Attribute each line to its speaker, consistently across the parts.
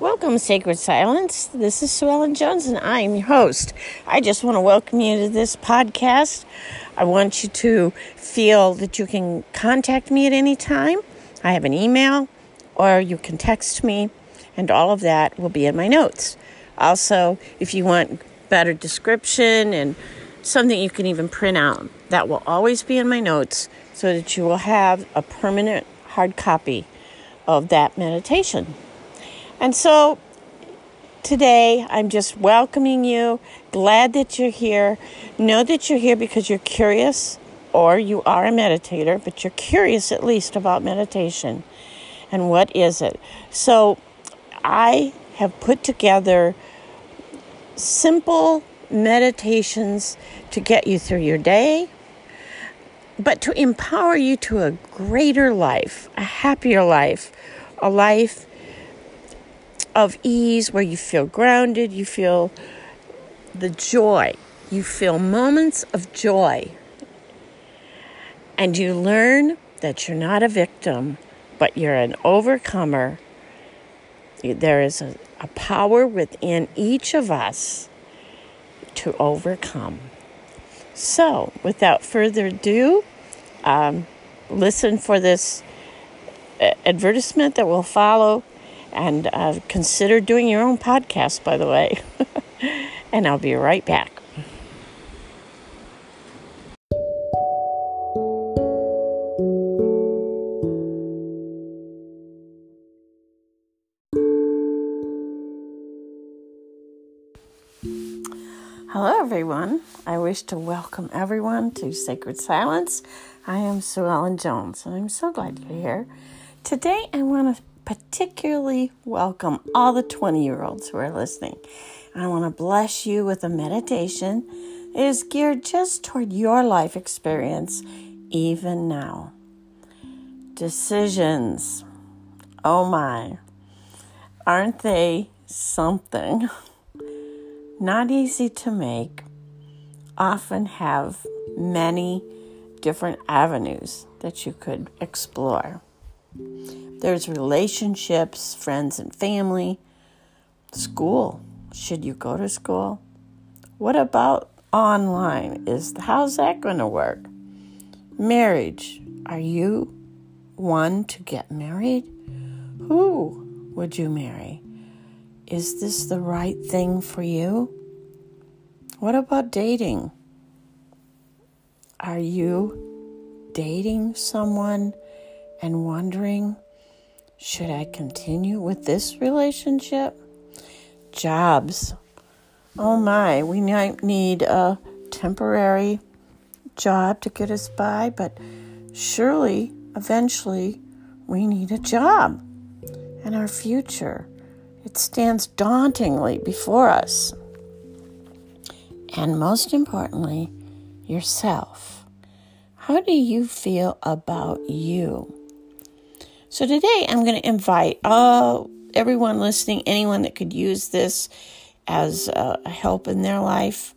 Speaker 1: Welcome, Sacred Silence. This is Sue Ellen Jones, and I am your host. I just want to welcome you to this podcast. I want you to feel that you can contact me at any time. I have an email, or you can text me, and all of that will be in my notes. Also, if you want better description and something you can even print out, that will always be in my notes so that you will have a permanent hard copy of that meditation. And so today I'm just welcoming you, glad that you're here. Know that you're here because you're curious or you are a meditator, but you're curious at least about meditation and what is it. So I have put together simple meditations to get you through your day, but to empower you to a greater life, a happier life, a life of ease where you feel grounded, you feel the joy, you feel moments of joy. And you learn that you're not a victim, but you're an overcomer. There is a, a power within each of us to overcome. So, without further ado, um, listen for this uh, advertisement that will follow and uh, consider doing your own podcast, by the way. and I'll be right back. Hello, everyone. I wish to welcome everyone to Sacred Silence. I am Sue Ellen Jones, and I'm so glad you're here. Today, I want to particularly welcome all the 20 year olds who are listening. I want to bless you with a meditation. It is geared just toward your life experience, even now. Decisions. Oh my. Aren't they something? Not easy to make, often have many different avenues that you could explore. There's relationships, friends and family, school. Should you go to school? What about online? Is how's that going to work? Marriage. Are you one to get married? Who would you marry? Is this the right thing for you? What about dating? Are you dating someone and wondering should I continue with this relationship? Jobs. Oh my, we might need a temporary job to get us by, but surely, eventually, we need a job. And our future, it stands dauntingly before us. And most importantly, yourself. How do you feel about you? So today I'm going to invite all everyone listening, anyone that could use this as a help in their life.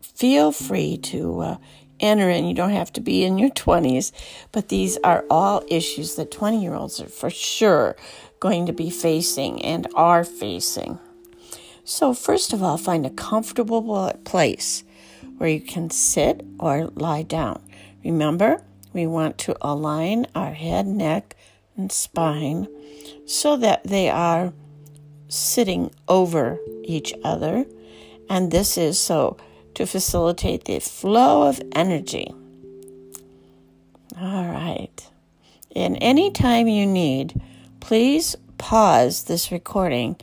Speaker 1: Feel free to uh, enter in. You don't have to be in your 20s, but these are all issues that 20 year olds are for sure going to be facing and are facing. So, first of all, find a comfortable place where you can sit or lie down. Remember, we want to align our head, neck, and spine so that they are sitting over each other. And this is so to facilitate the flow of energy. All right. And time you need, please pause this recording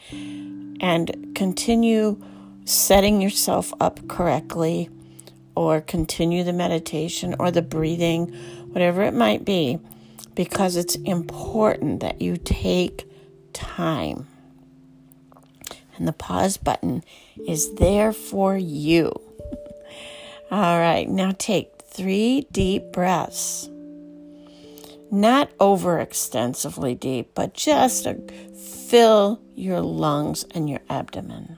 Speaker 1: and continue setting yourself up correctly or continue the meditation or the breathing, whatever it might be because it's important that you take time. And the pause button is there for you. All right, now take three deep breaths. Not over extensively deep, but just to fill your lungs and your abdomen.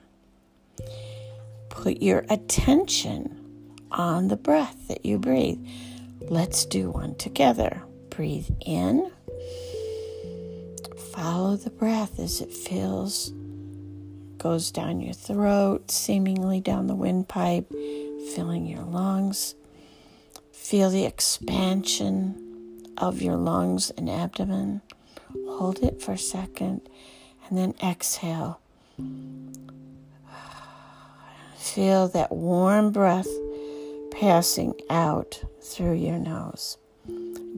Speaker 1: Put your attention on the breath that you breathe. Let's do one together breathe in, Follow the breath as it fills, goes down your throat, seemingly down the windpipe, filling your lungs. Feel the expansion of your lungs and abdomen. Hold it for a second and then exhale. Feel that warm breath passing out through your nose.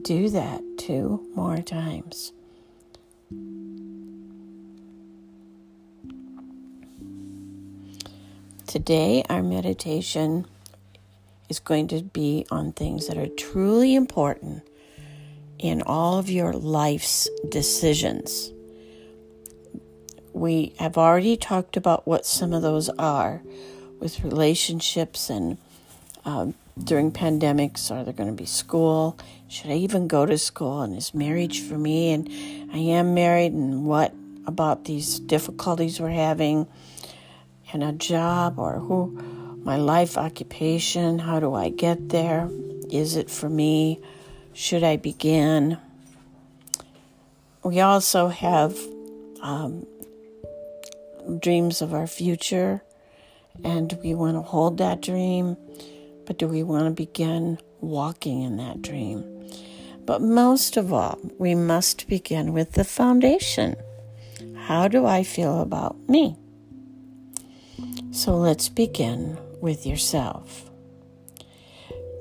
Speaker 1: Do that two more times. Today, our meditation is going to be on things that are truly important in all of your life's decisions. We have already talked about what some of those are with relationships and uh, during pandemics. Are there going to be school? Should I even go to school? And is marriage for me? And I am married, and what about these difficulties we're having? And a job or who, my life occupation, how do I get there? Is it for me? Should I begin? We also have um, dreams of our future, and we want to hold that dream, but do we want to begin walking in that dream? But most of all, we must begin with the foundation. How do I feel about me? So let's begin with yourself.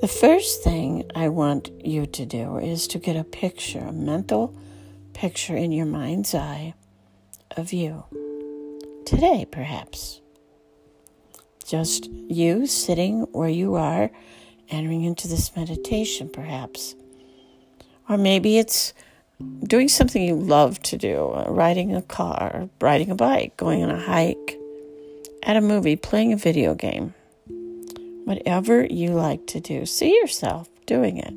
Speaker 1: The first thing I want you to do is to get a picture, a mental picture in your mind's eye of you. Today, perhaps. Just you sitting where you are, entering into this meditation, perhaps. Or maybe it's doing something you love to do uh, riding a car, riding a bike, going on a hike, at a movie, playing a video game. Whatever you like to do, see yourself doing it.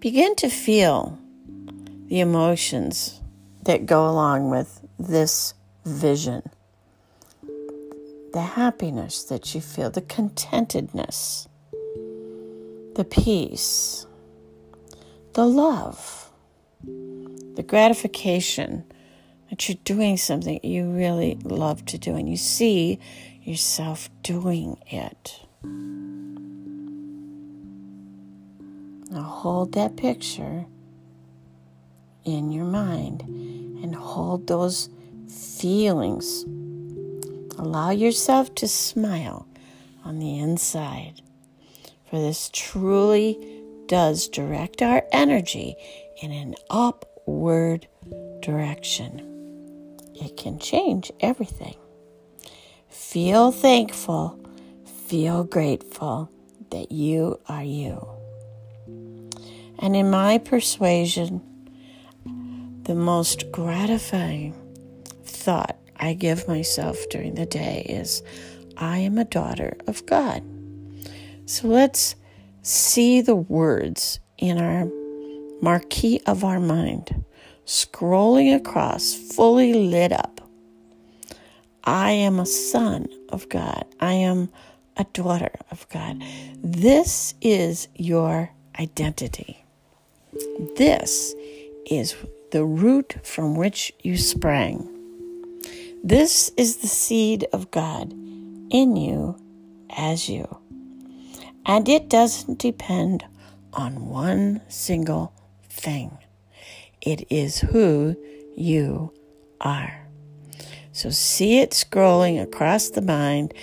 Speaker 1: Begin to feel the emotions that go along with this vision. The happiness that you feel, the contentedness, the peace, the love, the gratification that you're doing something you really love to do and you see yourself doing it. Now hold that picture in your mind and hold those feelings. Allow yourself to smile on the inside, for this truly does direct our energy in an upward direction. It can change everything. Feel thankful, feel grateful that you are you. And in my persuasion, the most gratifying thought I give myself during the day is I am a daughter of God. So let's see the words in our marquee of our mind scrolling across, fully lit up. I am a son of God. I am a daughter of God. This is your identity. This is the root from which you sprang. This is the seed of God in you as you. And it doesn't depend on one single thing, it is who you are. So see it scrolling across the mind.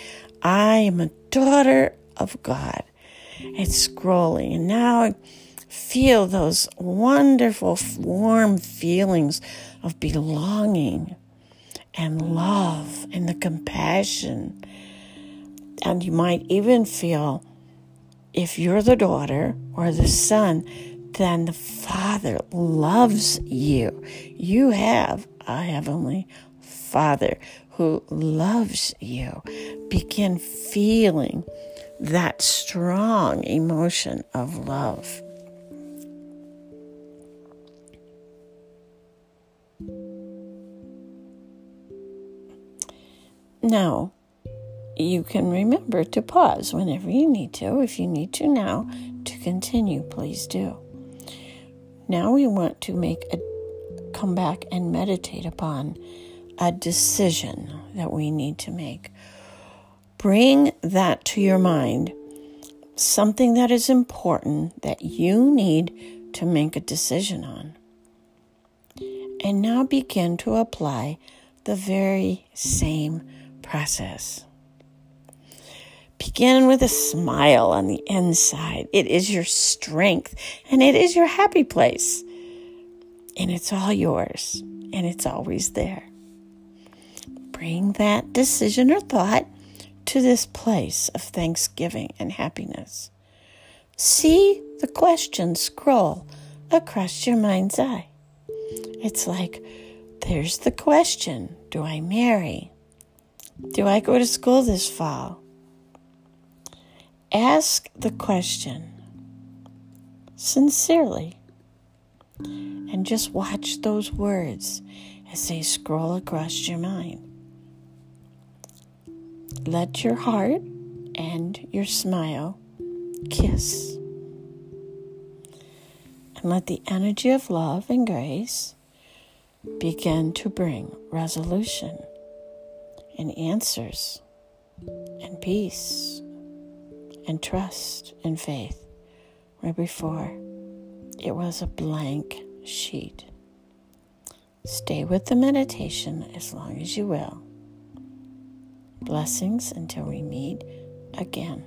Speaker 1: I am a daughter of God. It's scrolling. And now I feel those wonderful, warm feelings of belonging and love and the compassion. And you might even feel if you're the daughter or the son, then the Father loves you. You have a heavenly Father who loves you. Begin feeling that strong emotion of love. Now, you can remember to pause whenever you need to. If you need to now to continue, please do. Now we want to make a come back and meditate upon a decision that we need to make. Bring that to your mind, something that is important that you need to make a decision on. And now begin to apply the very same process. Begin with a smile on the inside. It is your strength and it is your happy place. And it's all yours and it's always there. Bring that decision or thought to this place of thanksgiving and happiness. See the question scroll across your mind's eye. It's like, there's the question Do I marry? Do I go to school this fall? Ask the question sincerely and just watch those words as they scroll across your mind. Let your heart and your smile kiss. And let the energy of love and grace begin to bring resolution and answers and peace and trust and faith where before it was a blank sheet. Stay with the meditation as long as you will. Blessings until we meet again.